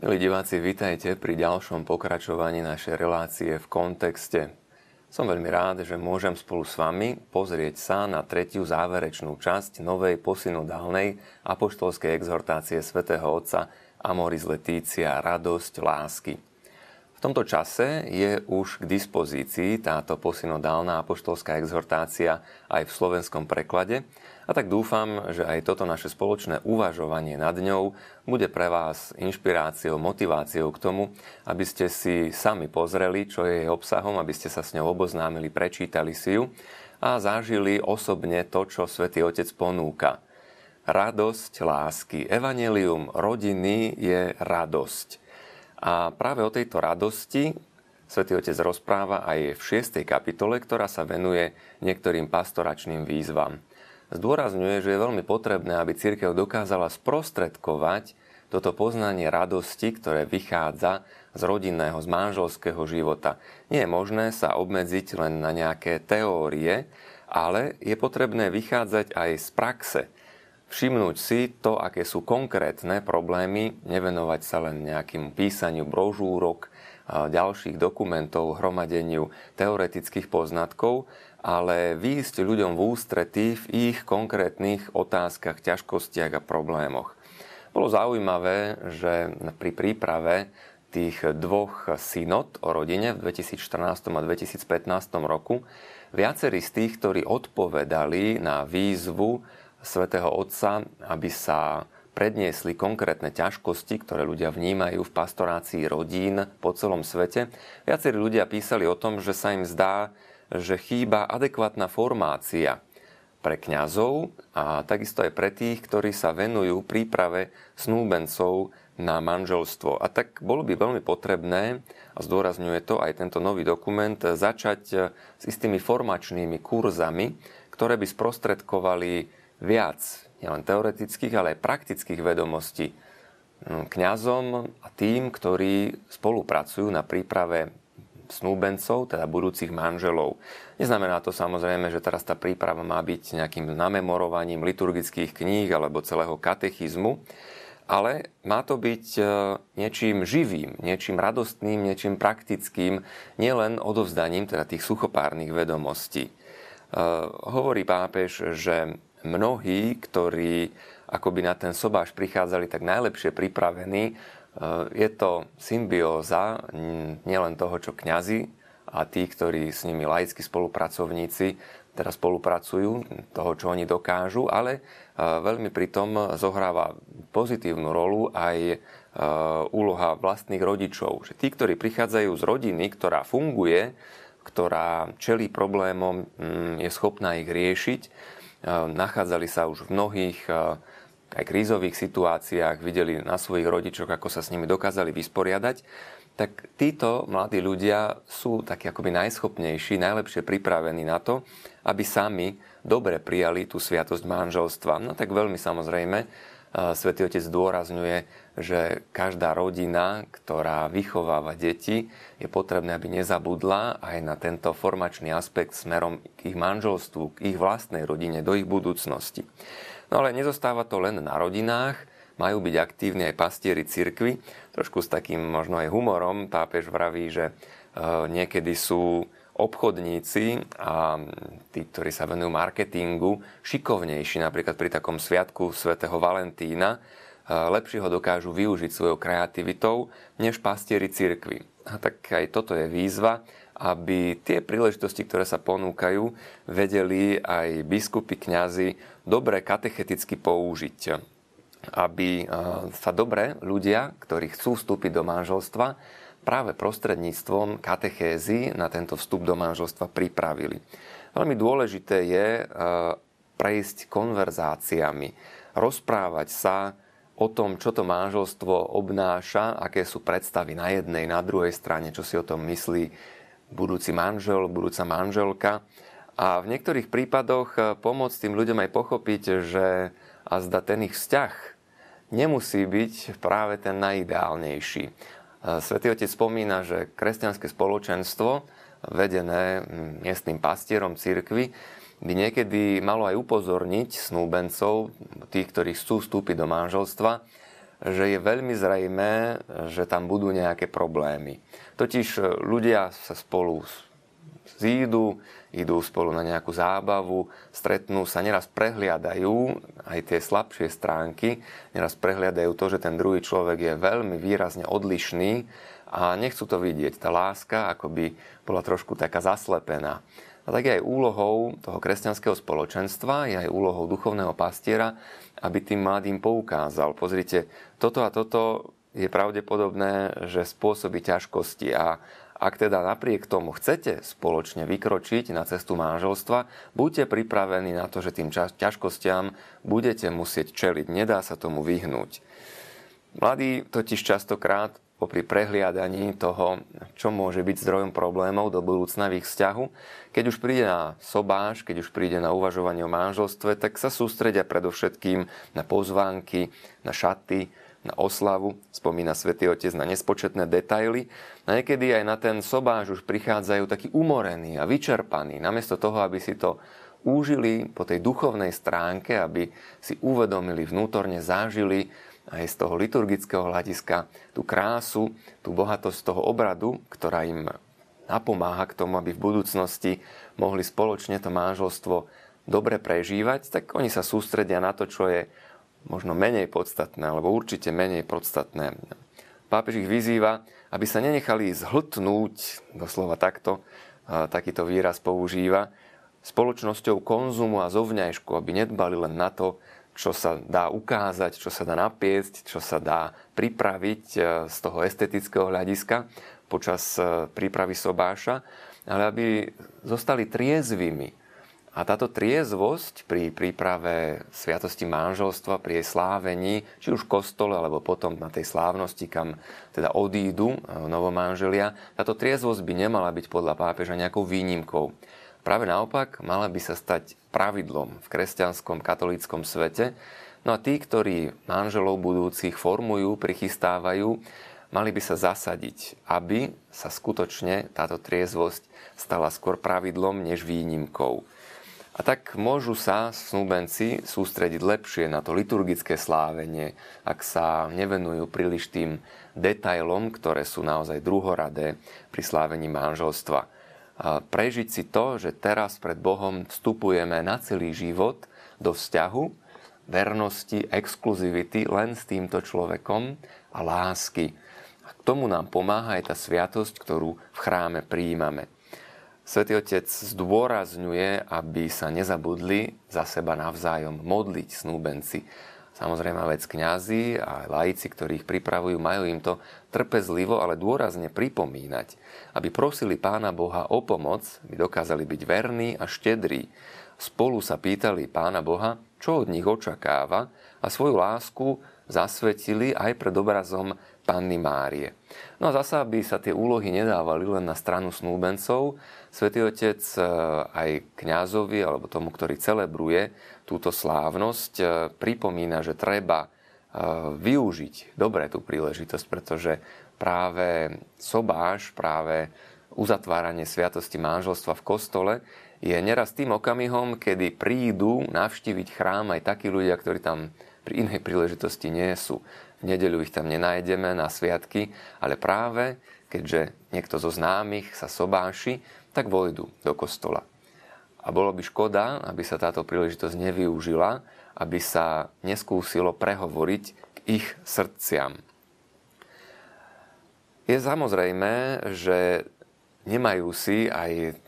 Milí diváci, vítajte pri ďalšom pokračovaní našej relácie v kontexte. Som veľmi rád, že môžem spolu s vami pozrieť sa na tretiu záverečnú časť novej posynodálnej apoštolskej exhortácie svätého Otca Amoris Letícia Radosť lásky. V tomto čase je už k dispozícii táto posynodálna apoštolská exhortácia aj v slovenskom preklade a tak dúfam, že aj toto naše spoločné uvažovanie nad ňou bude pre vás inšpiráciou, motiváciou k tomu, aby ste si sami pozreli, čo je jej obsahom, aby ste sa s ňou oboznámili, prečítali si ju a zažili osobne to, čo Svetý Otec ponúka. Radosť lásky. Evangelium rodiny je radosť. A práve o tejto radosti Svetý Otec rozpráva aj v 6. kapitole, ktorá sa venuje niektorým pastoračným výzvam. Zdôrazňuje, že je veľmi potrebné, aby církev dokázala sprostredkovať toto poznanie radosti, ktoré vychádza z rodinného, z manželského života. Nie je možné sa obmedziť len na nejaké teórie, ale je potrebné vychádzať aj z praxe všimnúť si to, aké sú konkrétne problémy, nevenovať sa len nejakým písaniu brožúrok, ďalších dokumentov, hromadeniu teoretických poznatkov, ale výjsť ľuďom v ústretí v ich konkrétnych otázkach, ťažkostiach a problémoch. Bolo zaujímavé, že pri príprave tých dvoch synod o rodine v 2014 a 2015 roku viacerí z tých, ktorí odpovedali na výzvu svätého Otca, aby sa predniesli konkrétne ťažkosti, ktoré ľudia vnímajú v pastorácii rodín po celom svete. Viacerí ľudia písali o tom, že sa im zdá, že chýba adekvátna formácia pre kňazov a takisto aj pre tých, ktorí sa venujú príprave snúbencov na manželstvo. A tak bolo by veľmi potrebné, a zdôrazňuje to aj tento nový dokument, začať s istými formačnými kurzami, ktoré by sprostredkovali viac nielen teoretických, ale aj praktických vedomostí hm, kňazom a tým, ktorí spolupracujú na príprave snúbencov, teda budúcich manželov. Neznamená to samozrejme, že teraz tá príprava má byť nejakým namemorovaním liturgických kníh alebo celého katechizmu, ale má to byť e, niečím živým, niečím radostným, niečím praktickým, nielen odovzdaním teda tých suchopárnych vedomostí. E, hovorí pápež, že mnohí, ktorí akoby na ten sobáš prichádzali tak najlepšie pripravení, e, je to symbióza nielen toho, čo kňazi a tí, ktorí s nimi laickí spolupracovníci teda spolupracujú, toho, čo oni dokážu, ale e, veľmi pritom zohráva pozitívnu rolu aj e, úloha vlastných rodičov. Že tí, ktorí prichádzajú z rodiny, ktorá funguje, ktorá čelí problémom, je schopná ich riešiť, nachádzali sa už v mnohých aj krízových situáciách, videli na svojich rodičoch, ako sa s nimi dokázali vysporiadať, tak títo mladí ľudia sú takí akoby najschopnejší, najlepšie pripravení na to, aby sami dobre prijali tú sviatosť manželstva. No tak veľmi samozrejme Svetý Otec zdôrazňuje, že každá rodina, ktorá vychováva deti, je potrebné, aby nezabudla aj na tento formačný aspekt smerom k ich manželstvu, k ich vlastnej rodine, do ich budúcnosti. No ale nezostáva to len na rodinách, majú byť aktívni aj pastieri cirkvy. Trošku s takým možno aj humorom pápež vraví, že e, niekedy sú obchodníci a tí, ktorí sa venujú marketingu, šikovnejší napríklad pri takom sviatku svätého Valentína, lepšie ho dokážu využiť svojou kreativitou než pastieri cirkvy. A tak aj toto je výzva, aby tie príležitosti, ktoré sa ponúkajú, vedeli aj biskupy, kňazi dobre katecheticky použiť. Aby sa dobre ľudia, ktorí chcú vstúpiť do manželstva, práve prostredníctvom katechézy na tento vstup do manželstva pripravili. Veľmi dôležité je e, prejsť konverzáciami, rozprávať sa o tom, čo to manželstvo obnáša, aké sú predstavy na jednej, na druhej strane, čo si o tom myslí budúci manžel, budúca manželka. A v niektorých prípadoch e, pomôcť tým ľuďom aj pochopiť, že a zda ten ich vzťah nemusí byť práve ten najideálnejší. Svetý Otec spomína, že kresťanské spoločenstvo, vedené miestnym pastierom cirkvy, by niekedy malo aj upozorniť snúbencov, tých, ktorí chcú vstúpiť do manželstva, že je veľmi zrejmé, že tam budú nejaké problémy. Totiž ľudia sa spolu zídu, idú spolu na nejakú zábavu, stretnú sa, neraz prehliadajú aj tie slabšie stránky, neraz prehliadajú to, že ten druhý človek je veľmi výrazne odlišný a nechcú to vidieť. Tá láska akoby bola trošku taká zaslepená. A tak je aj úlohou toho kresťanského spoločenstva, je aj úlohou duchovného pastiera, aby tým mladým poukázal. Pozrite, toto a toto je pravdepodobné, že spôsobí ťažkosti a ak teda napriek tomu chcete spoločne vykročiť na cestu manželstva, buďte pripravení na to, že tým ťažkostiam budete musieť čeliť. Nedá sa tomu vyhnúť. Mladí totiž častokrát popri prehliadaní toho, čo môže byť zdrojom problémov do budúcna v ich vzťahu, keď už príde na sobáš, keď už príde na uvažovanie o manželstve, tak sa sústredia predovšetkým na pozvánky, na šaty, na oslavu, spomína svätý Otec na nespočetné detaily. A niekedy aj na ten sobáš už prichádzajú takí umorení a vyčerpaní, namiesto toho, aby si to úžili po tej duchovnej stránke, aby si uvedomili, vnútorne zažili aj z toho liturgického hľadiska tú krásu, tú bohatosť toho obradu, ktorá im napomáha k tomu, aby v budúcnosti mohli spoločne to manželstvo dobre prežívať, tak oni sa sústredia na to, čo je možno menej podstatné, alebo určite menej podstatné. Pápež ich vyzýva, aby sa nenechali zhltnúť, doslova takto, takýto výraz používa, spoločnosťou konzumu a zovňajšku, aby nedbali len na to, čo sa dá ukázať, čo sa dá napiesť, čo sa dá pripraviť e, z toho estetického hľadiska počas e, prípravy sobáša, ale aby zostali triezvými. A táto triezvosť pri príprave sviatosti manželstva, pri jej slávení, či už v kostole, alebo potom na tej slávnosti, kam teda odídu e, novomanželia, táto triezvosť by nemala byť podľa pápeža nejakou výnimkou. Práve naopak, mala by sa stať pravidlom v kresťanskom katolíckom svete. No a tí, ktorí manželov budúcich formujú, prichystávajú, mali by sa zasadiť, aby sa skutočne táto triezvosť stala skôr pravidlom než výnimkou. A tak môžu sa snúbenci sústrediť lepšie na to liturgické slávenie, ak sa nevenujú príliš tým detailom, ktoré sú naozaj druhoradé pri slávení manželstva prežiť si to, že teraz pred Bohom vstupujeme na celý život do vzťahu, vernosti, exkluzivity len s týmto človekom a lásky. A k tomu nám pomáha aj tá sviatosť, ktorú v chráme prijímame. Svetý Otec zdôrazňuje, aby sa nezabudli za seba navzájom modliť snúbenci, Samozrejme, vec kňazi a laici, ktorí ich pripravujú, majú im to trpezlivo, ale dôrazne pripomínať, aby prosili Pána Boha o pomoc, aby dokázali byť verní a štedrí. Spolu sa pýtali Pána Boha, čo od nich očakáva a svoju lásku zasvetili aj pred obrazom Panny Márie. No a zasa by sa tie úlohy nedávali len na stranu snúbencov. Svetý Otec e, aj kňazovi alebo tomu, ktorý celebruje túto slávnosť, e, pripomína, že treba e, využiť dobre tú príležitosť, pretože práve sobáš, práve uzatváranie sviatosti manželstva v kostole je neraz tým okamihom, kedy prídu navštíviť chrám aj takí ľudia, ktorí tam pri inej príležitosti nie sú. V nedeľu ich tam nenájdeme na sviatky, ale práve keďže niekto zo známych sa sobáši, tak vojdu do kostola. A bolo by škoda, aby sa táto príležitosť nevyužila, aby sa neskúsilo prehovoriť k ich srdciam. Je samozrejme, že nemajú si aj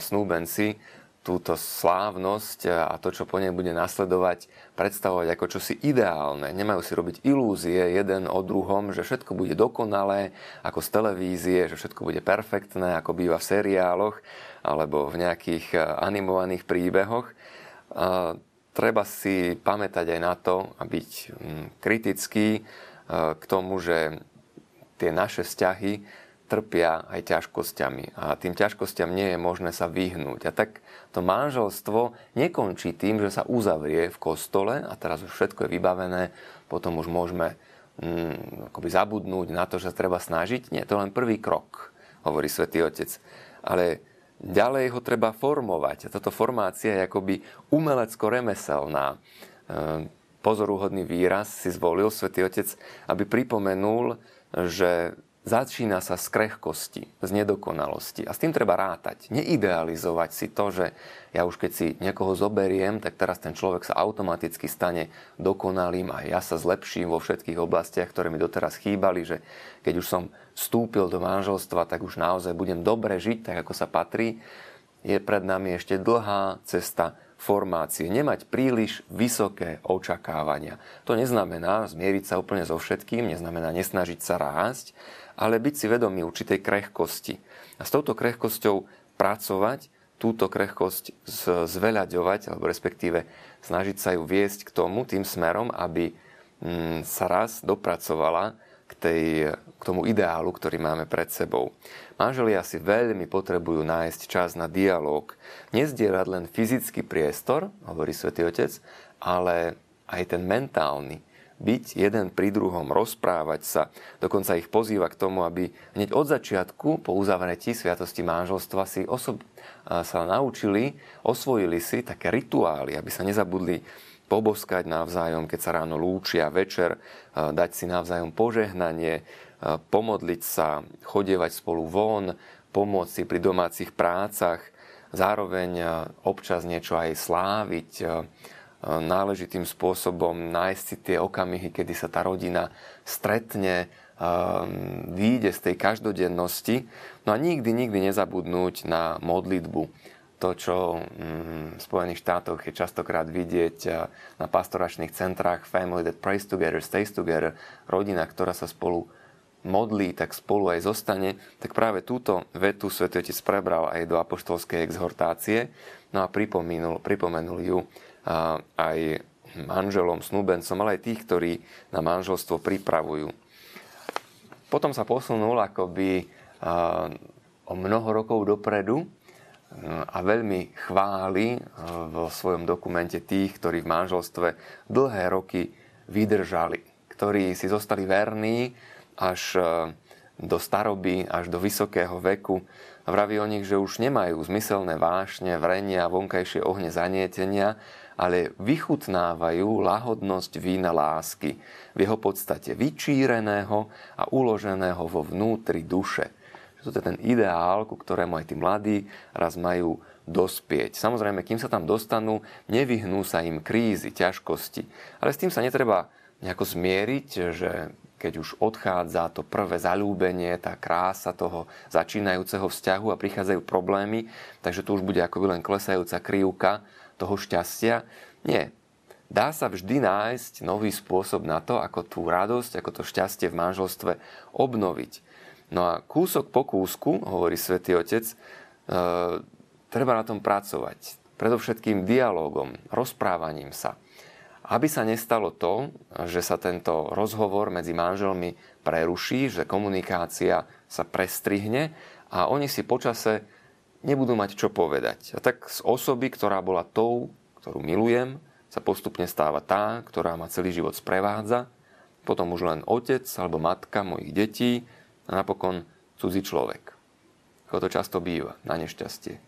snúbenci túto slávnosť a to, čo po nej bude nasledovať, predstavovať ako čosi ideálne. Nemajú si robiť ilúzie jeden o druhom, že všetko bude dokonalé, ako z televízie, že všetko bude perfektné, ako býva v seriáloch alebo v nejakých eh, animovaných príbehoch. Treba si pamätať aj na to a byť hm, kritický eh, k tomu, že tie naše vzťahy trpia aj ťažkosťami. A tým ťažkosťam nie je možné sa vyhnúť. A tak to manželstvo nekončí tým, že sa uzavrie v kostole a teraz už všetko je vybavené, potom už môžeme mm, akoby zabudnúť na to, že sa treba snažiť. Nie, to je len prvý krok, hovorí svätý Otec. Ale ďalej ho treba formovať. A táto formácia je akoby umelecko-remeselná. E, pozoruhodný výraz si zvolil svätý Otec, aby pripomenul, že začína sa z krehkosti, z nedokonalosti. A s tým treba rátať. Neidealizovať si to, že ja už keď si niekoho zoberiem, tak teraz ten človek sa automaticky stane dokonalým a ja sa zlepším vo všetkých oblastiach, ktoré mi doteraz chýbali, že keď už som vstúpil do manželstva, tak už naozaj budem dobre žiť, tak ako sa patrí. Je pred nami ešte dlhá cesta formácie, nemať príliš vysoké očakávania. To neznamená zmieriť sa úplne so všetkým, neznamená nesnažiť sa rásť, ale byť si vedomý určitej krehkosti. A s touto krehkosťou pracovať, túto krehkosť zveľaďovať, alebo respektíve snažiť sa ju viesť k tomu, tým smerom, aby mm, sa raz dopracovala k, tej, k tomu ideálu, ktorý máme pred sebou. Manželia si veľmi potrebujú nájsť čas na dialog. Nezdierať len fyzický priestor, hovorí svätý Otec, ale aj ten mentálny byť jeden pri druhom, rozprávať sa. Dokonca ich pozýva k tomu, aby hneď od začiatku, po uzavretí sviatosti manželstva, si osob, sa naučili, osvojili si také rituály, aby sa nezabudli poboskať navzájom, keď sa ráno lúčia, večer, dať si navzájom požehnanie, pomodliť sa, chodievať spolu von, pomôcť si pri domácich prácach, zároveň občas niečo aj sláviť, náležitým spôsobom nájsť si tie okamihy, kedy sa tá rodina stretne, výjde z tej každodennosti. No a nikdy, nikdy nezabudnúť na modlitbu. To, čo mm, v Spojených štátoch je častokrát vidieť na pastoračných centrách Family that prays together, stays together, rodina, ktorá sa spolu modlí, tak spolu aj zostane, tak práve túto vetu Svetý Otec prebral aj do apoštolskej exhortácie, no a pripomenul, pripomenul ju aj manželom, snúbencom, ale aj tých, ktorí na manželstvo pripravujú. Potom sa posunul akoby o mnoho rokov dopredu a veľmi chváli vo svojom dokumente tých, ktorí v manželstve dlhé roky vydržali, ktorí si zostali verní až do staroby, až do vysokého veku. Vraví o nich, že už nemajú zmyselné vášne, vrenia, vonkajšie ohne zanietenia, ale vychutnávajú lahodnosť vína lásky v jeho podstate vyčíreného a uloženého vo vnútri duše. To je ten ideál, ku ktorému aj tí mladí raz majú dospieť. Samozrejme, kým sa tam dostanú, nevyhnú sa im krízy, ťažkosti. Ale s tým sa netreba nejako zmieriť, že keď už odchádza to prvé zalúbenie, tá krása toho začínajúceho vzťahu a prichádzajú problémy, takže to už bude ako len klesajúca krivka toho šťastia. Nie. Dá sa vždy nájsť nový spôsob na to, ako tú radosť, ako to šťastie v manželstve obnoviť. No a kúsok po kúsku, hovorí svätý Otec, e, treba na tom pracovať. Predovšetkým dialogom, rozprávaním sa. Aby sa nestalo to, že sa tento rozhovor medzi manželmi preruší, že komunikácia sa prestrihne a oni si počase nebudú mať čo povedať. A tak z osoby, ktorá bola tou, ktorú milujem, sa postupne stáva tá, ktorá ma celý život sprevádza, potom už len otec alebo matka mojich detí a napokon cudzí človek. Ako to často býva, na nešťastie.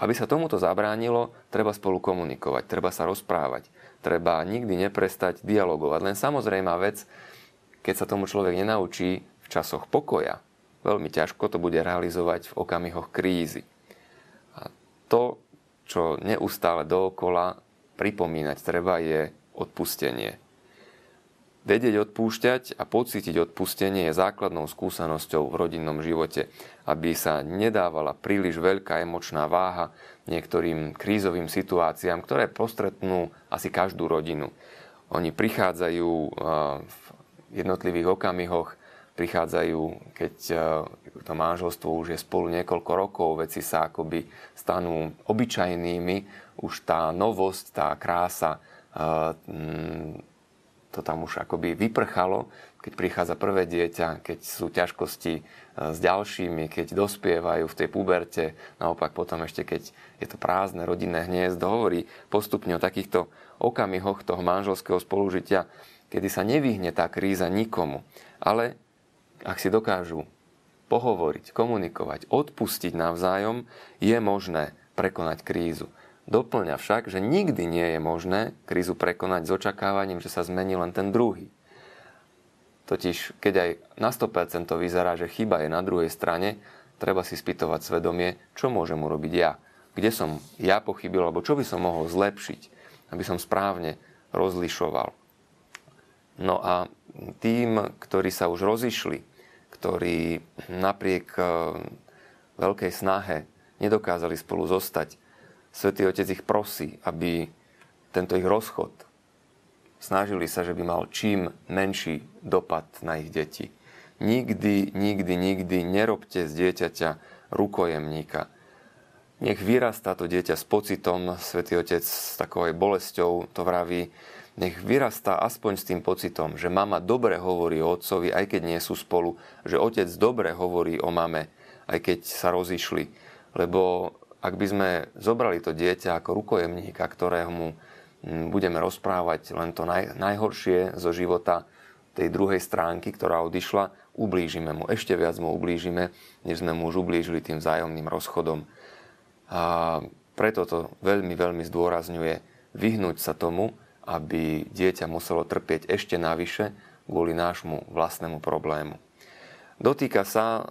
Aby sa tomuto zabránilo, treba spolu komunikovať, treba sa rozprávať, treba nikdy neprestať dialogovať. Len samozrejmá vec, keď sa tomu človek nenaučí v časoch pokoja, veľmi ťažko to bude realizovať v okamihoch krízy to, čo neustále dookola pripomínať treba, je odpustenie. Vedieť odpúšťať a pocítiť odpustenie je základnou skúsenosťou v rodinnom živote, aby sa nedávala príliš veľká emočná váha niektorým krízovým situáciám, ktoré postretnú asi každú rodinu. Oni prichádzajú v jednotlivých okamihoch prichádzajú, keď e, to manželstvo už je spolu niekoľko rokov, veci sa akoby stanú obyčajnými, už tá novosť, tá krása, e, to tam už akoby vyprchalo, keď prichádza prvé dieťa, keď sú ťažkosti e, s ďalšími, keď dospievajú v tej puberte, naopak potom ešte keď je to prázdne rodinné hniezdo, hovorí postupne o takýchto okamihoch toho manželského spolužitia, kedy sa nevyhne tá kríza nikomu, ale ak si dokážu pohovoriť, komunikovať, odpustiť navzájom, je možné prekonať krízu. Doplňa však, že nikdy nie je možné krízu prekonať s očakávaním, že sa zmení len ten druhý. Totiž, keď aj na 100% to vyzerá, že chyba je na druhej strane, treba si spýtovať svedomie, čo môžem urobiť ja. Kde som ja pochybil, alebo čo by som mohol zlepšiť, aby som správne rozlišoval. No a tým, ktorí sa už rozišli, ktorí napriek e, veľkej snahe nedokázali spolu zostať, Svetý Otec ich prosí, aby tento ich rozchod snažili sa, že by mal čím menší dopad na ich deti. Nikdy, nikdy, nikdy nerobte z dieťaťa rukojemníka. Nech vyrastá to dieťa s pocitom, Svetý Otec s takou aj bolesťou to vraví, nech vyrastá aspoň s tým pocitom, že mama dobre hovorí o otcovi, aj keď nie sú spolu, že otec dobre hovorí o mame, aj keď sa rozišli. Lebo ak by sme zobrali to dieťa ako rukojemníka, ktorému mm, budeme rozprávať len to naj, najhoršie zo života tej druhej stránky, ktorá odišla, ublížime mu. Ešte viac mu ublížime, než sme mu už ublížili tým vzájomným rozchodom. A preto to veľmi, veľmi zdôrazňuje vyhnúť sa tomu, aby dieťa muselo trpieť ešte navyše kvôli nášmu vlastnému problému. Dotýka sa e,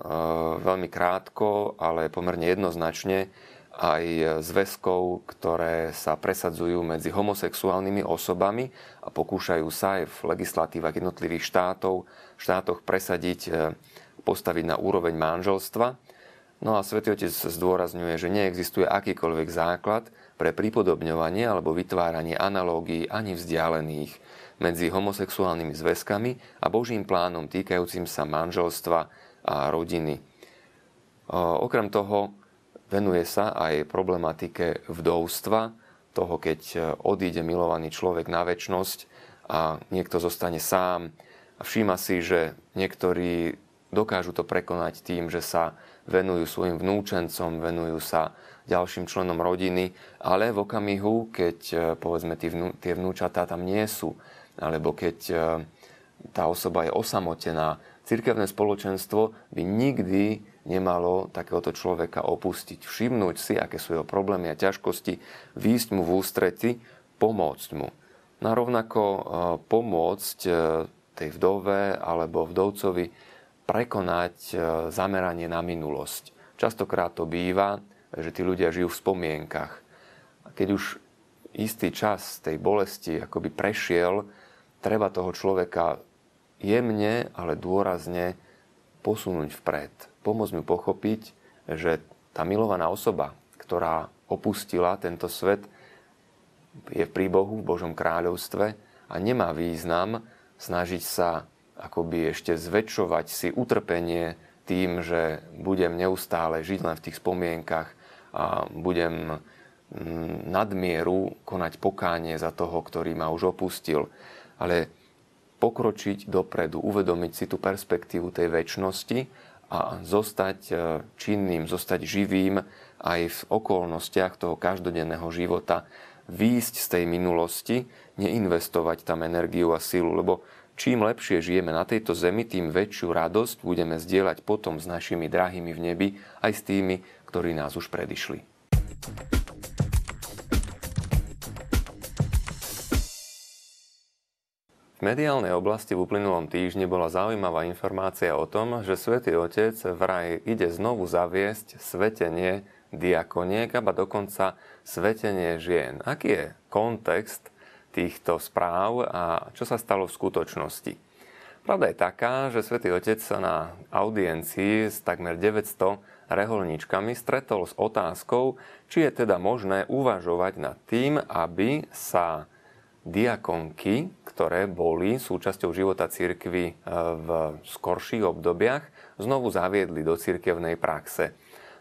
veľmi krátko, ale pomerne jednoznačne aj zväzkov, ktoré sa presadzujú medzi homosexuálnymi osobami a pokúšajú sa aj v legislatívach jednotlivých štátov, štátoch presadiť, e, postaviť na úroveň manželstva. No a Svetý Otec zdôrazňuje, že neexistuje akýkoľvek základ pre pripodobňovanie alebo vytváranie analógií ani vzdialených medzi homosexuálnymi zväzkami a Božím plánom týkajúcim sa manželstva a rodiny. E, okrem toho, Venuje sa aj problematike vdovstva, toho, keď e, odíde milovaný človek na väčnosť a niekto zostane sám a všíma si, že niektorí dokážu to prekonať tým, že sa venujú svojim vnúčencom, venujú sa ďalším členom rodiny, ale v okamihu, keď e, povedzme tie vnúčatá tam nie sú, alebo keď e, tá osoba je osamotená, cirkevné spoločenstvo by nikdy nemalo takéhoto človeka opustiť. Všimnúť si, aké sú jeho problémy a ťažkosti, výjsť mu v ústrety, pomôcť mu. No a rovnako e, pomôcť e, tej vdove alebo vdovcovi prekonať e, zameranie na minulosť. Častokrát to býva, že tí ľudia žijú v spomienkach. A keď už istý čas tej bolesti akoby prešiel, treba toho človeka jemne, ale dôrazne posunúť vpred pomôcť mu pochopiť, že tá milovaná osoba, ktorá opustila tento svet, je v príbohu v Božom kráľovstve a nemá význam snažiť sa akoby ešte zväčšovať si utrpenie tým, že budem neustále žiť len v tých spomienkach a budem mm, nadmieru konať pokánie za toho, ktorý ma už opustil. Ale pokročiť dopredu, uvedomiť si tú perspektívu tej väčšnosti a zostať e, činným, zostať živým aj v okolnostiach toho každodenného života, výjsť z tej minulosti, neinvestovať tam energiu a silu, lebo čím lepšie žijeme na tejto zemi, tým väčšiu radosť budeme zdieľať potom s našimi drahými v nebi, aj s tými, ktorí nás už predišli. V mediálnej oblasti v uplynulom týždni bola zaujímavá informácia o tom, že svätý Otec vraj ide znovu zaviesť svetenie diakoniek, a dokonca svetenie žien. Aký je kontext týchto správ a čo sa stalo v skutočnosti? Pravda je taká, že svätý Otec sa na audiencii s takmer 900 reholníčkami stretol s otázkou, či je teda možné uvažovať nad tým, aby sa diakonky, ktoré boli súčasťou života cirkvy e, v skorších obdobiach, znovu zaviedli do cirkevnej praxe.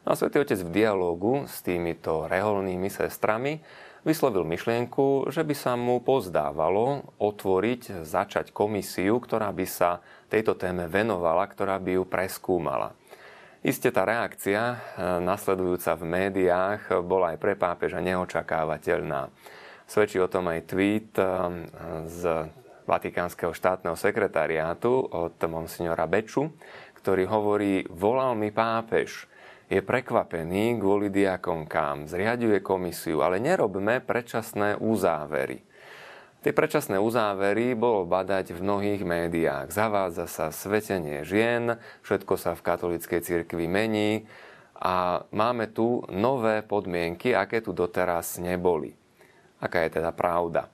No a Svetý Otec v dialogu s týmito reholnými sestrami vyslovil myšlienku, že by sa mu pozdávalo otvoriť, začať komisiu, ktorá by sa tejto téme venovala, ktorá by ju preskúmala. Isté tá reakcia, e, nasledujúca v médiách, bola aj pre pápeža neočakávateľná. Svedčí o tom aj tweet um, z Vatikánskeho štátneho sekretariátu od monsignora Beču, ktorý hovorí, volal mi pápež. je prekvapený kvôli diakonkám, zriaduje komisiu, ale nerobme predčasné uzávery. Tie predčasné uzávery bolo badať v mnohých médiách. Zavádza sa svetenie žien, všetko sa v katolíckej cirkvi mení a máme tu nové podmienky, aké tu doteraz neboli. Aká je teda pravda?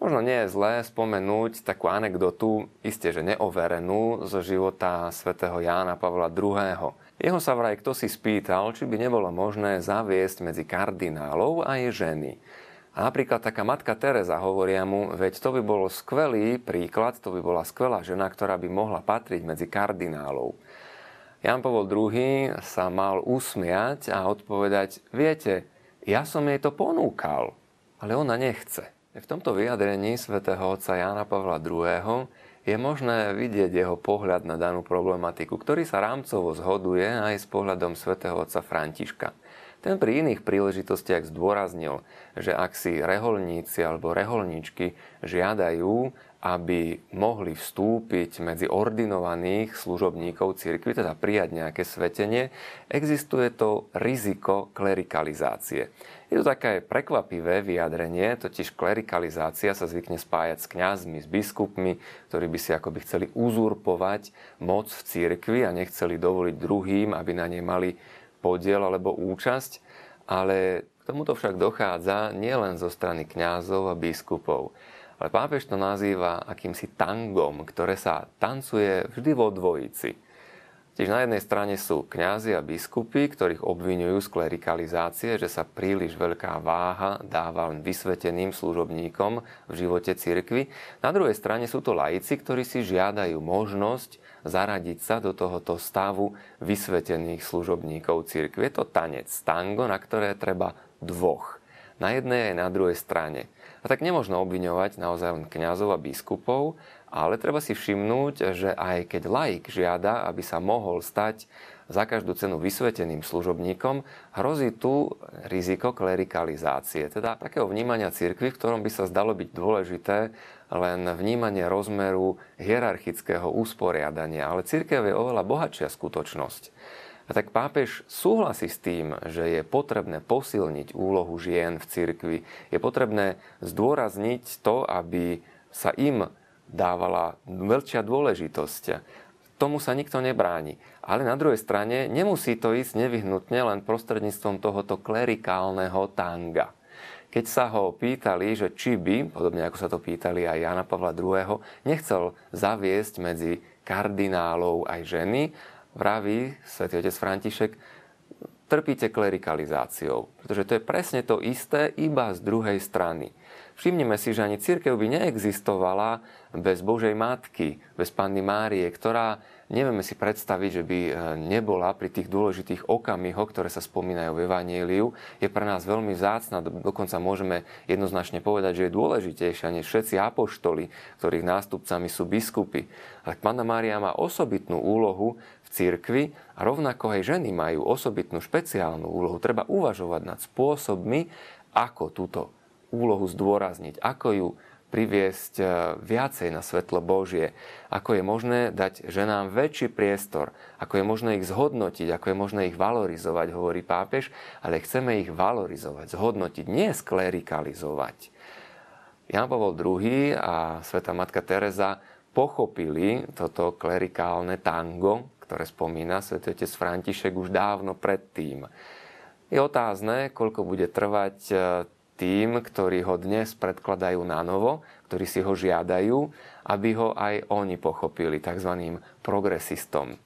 Možno nie je zlé spomenúť takú anekdotu, isté, že neoverenú, zo života svätého Jána Pavla II. Jeho sa vraj kto si spýtal, či by nebolo možné zaviesť medzi kardinálov aj ženy. A napríklad taká matka Teresa hovoria mu, veď to by bolo skvelý príklad, to by bola skvelá žena, ktorá by mohla patriť medzi kardinálov. Jan Pavel II sa mal usmiať a odpovedať, viete, ja som jej to ponúkal, ale ona nechce. V tomto vyjadrení svätého otca Jana Pavla II je možné vidieť jeho pohľad na danú problematiku, ktorý sa rámcovo zhoduje aj s pohľadom svätého otca Františka. Ten pri iných príležitostiach zdôraznil, že ak si reholníci alebo reholníčky žiadajú, aby mohli vstúpiť medzi ordinovaných služobníkov cirkvi, teda prijať nejaké svetenie, existuje to riziko klerikalizácie. Je to také prekvapivé vyjadrenie, totiž klerikalizácia sa zvykne spájať s kňazmi, s biskupmi, ktorí by si akoby chceli uzurpovať moc v cirkvi a nechceli dovoliť druhým, aby na nej mali podiel alebo účasť, ale k tomuto však dochádza nielen zo strany kňazov a biskupov. Ale pápež to nazýva akýmsi tangom, ktoré sa tancuje vždy vo dvojici. Tiež na jednej strane sú kňazi a biskupy, ktorých obvinujú z klerikalizácie, že sa príliš veľká váha dáva vysveteným služobníkom v živote cirkvy. Na druhej strane sú to laici, ktorí si žiadajú možnosť zaradiť sa do tohoto stavu vysvetených služobníkov cirkvi. Je to tanec, tango, na ktoré treba dvoch. Na jednej aj na druhej strane. A tak nemôžno obviňovať naozaj len kňazov a biskupov, ale treba si všimnúť, že aj keď laik žiada, aby sa mohol stať za každú cenu vysveteným služobníkom, hrozí tu riziko klerikalizácie, teda takého vnímania cirkvy, v ktorom by sa zdalo byť dôležité len vnímanie rozmeru hierarchického usporiadania. Ale církev je oveľa bohatšia skutočnosť. A tak pápež súhlasí s tým, že je potrebné posilniť úlohu žien v cirkvi. Je potrebné zdôrazniť to, aby sa im dávala veľčia dôležitosť. Tomu sa nikto nebráni. Ale na druhej strane nemusí to ísť nevyhnutne len prostredníctvom tohoto klerikálneho tanga. Keď sa ho pýtali, že či by, podobne ako sa to pýtali aj Jana Pavla II., nechcel zaviesť medzi kardinálov aj ženy, vraví svätý otec František, trpíte klerikalizáciou. Pretože to je presne to isté, iba z druhej strany. Všimnime si, že ani církev by neexistovala bez Božej Matky, bez Panny Márie, ktorá Nevieme si predstaviť, že by e, nebola pri tých dôležitých okamihoch, ktoré sa spomínajú v Evangeliu. Je pre nás veľmi zácna, dokonca môžeme jednoznačne povedať, že je dôležitejšia než všetci apoštoli, ktorých nástupcami sú biskupy. Ale Panna Mária má osobitnú úlohu v cirkvi a rovnako aj ženy majú osobitnú špeciálnu úlohu. Treba uvažovať nad spôsobmi, ako túto úlohu zdôrazniť, ako ju priviesť e, viacej na svetlo Božie, ako je možné dať ženám väčší priestor, ako je možné ich zhodnotiť, ako je možné ich valorizovať, hovorí pápež, ale chceme ich valorizovať, zhodnotiť, nie sklerikalizovať. Jan Pavel II a sveta matka Teresa pochopili toto klerikálne tango, ktoré spomína svätý otec František už dávno predtým. Je otázne, koľko bude trvať e, tým, ktorí ho dnes predkladajú na novo, ktorí si ho žiadajú, aby ho aj oni pochopili tzv. progresistom.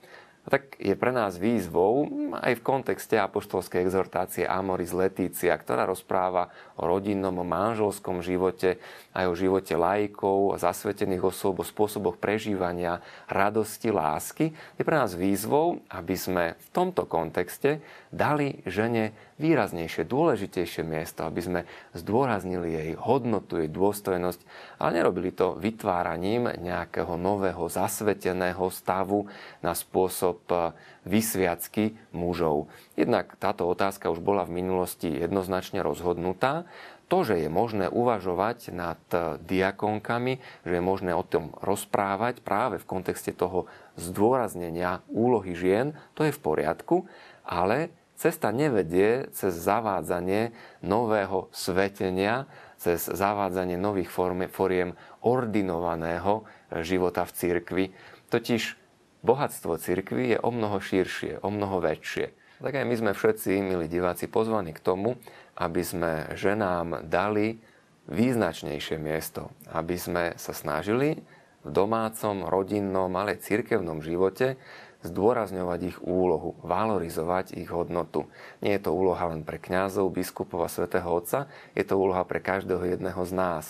A tak je pre nás výzvou aj v kontexte apoštolskej exhortácie Amoris Letícia, ktorá rozpráva o rodinnom, o manželskom živote, aj o živote laikov, zasvetených osôb, o spôsoboch prežívania radosti, lásky. Je pre nás výzvou, aby sme v tomto kontexte dali žene výraznejšie, dôležitejšie miesto, aby sme zdôraznili jej hodnotu, jej dôstojnosť, ale nerobili to vytváraním nejakého nového zasveteného stavu na spôsob eh, vysviacky mužov. Jednak táto otázka už bola v minulosti jednoznačne rozhodnutá. To, že je možné uvažovať nad eh, diakonkami, že je možné o tom rozprávať práve v kontexte toho zdôraznenia úlohy žien, to je v poriadku, ale cesta nevedie cez zavádzanie nového svetenia, cez zavádzanie nových foriem ordinovaného života v cirkvi. Totiž bohatstvo cirkvi je o mnoho širšie, o mnoho väčšie. Tak aj my sme všetci, milí diváci, pozvaní k tomu, aby sme ženám dali význačnejšie miesto, aby sme sa snažili v domácom, rodinnom, ale aj cirkevnom živote zdôrazňovať ich úlohu, valorizovať ich hodnotu. Nie je to úloha len pre kňazov, biskupov a svätého Otca, je to úloha pre každého jedného z nás.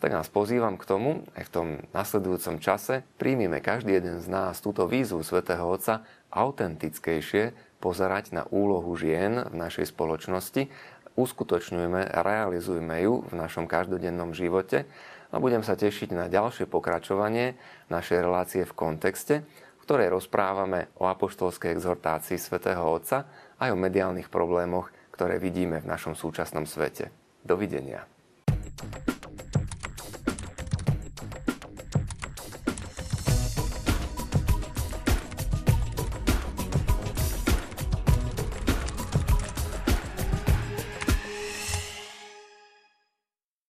Tak nás pozývam k tomu, aj v tom nasledujúcom čase príjmime každý jeden z nás túto výzvu svätého Otca autentickejšie pozerať na úlohu žien v našej spoločnosti, uskutočňujeme a realizujme ju v našom každodennom živote a budem sa tešiť na ďalšie pokračovanie našej relácie v kontexte, ktorej rozprávame o apoštolskej exhortácii svätého Otca aj o mediálnych problémoch, ktoré vidíme v našom súčasnom svete. Dovidenia.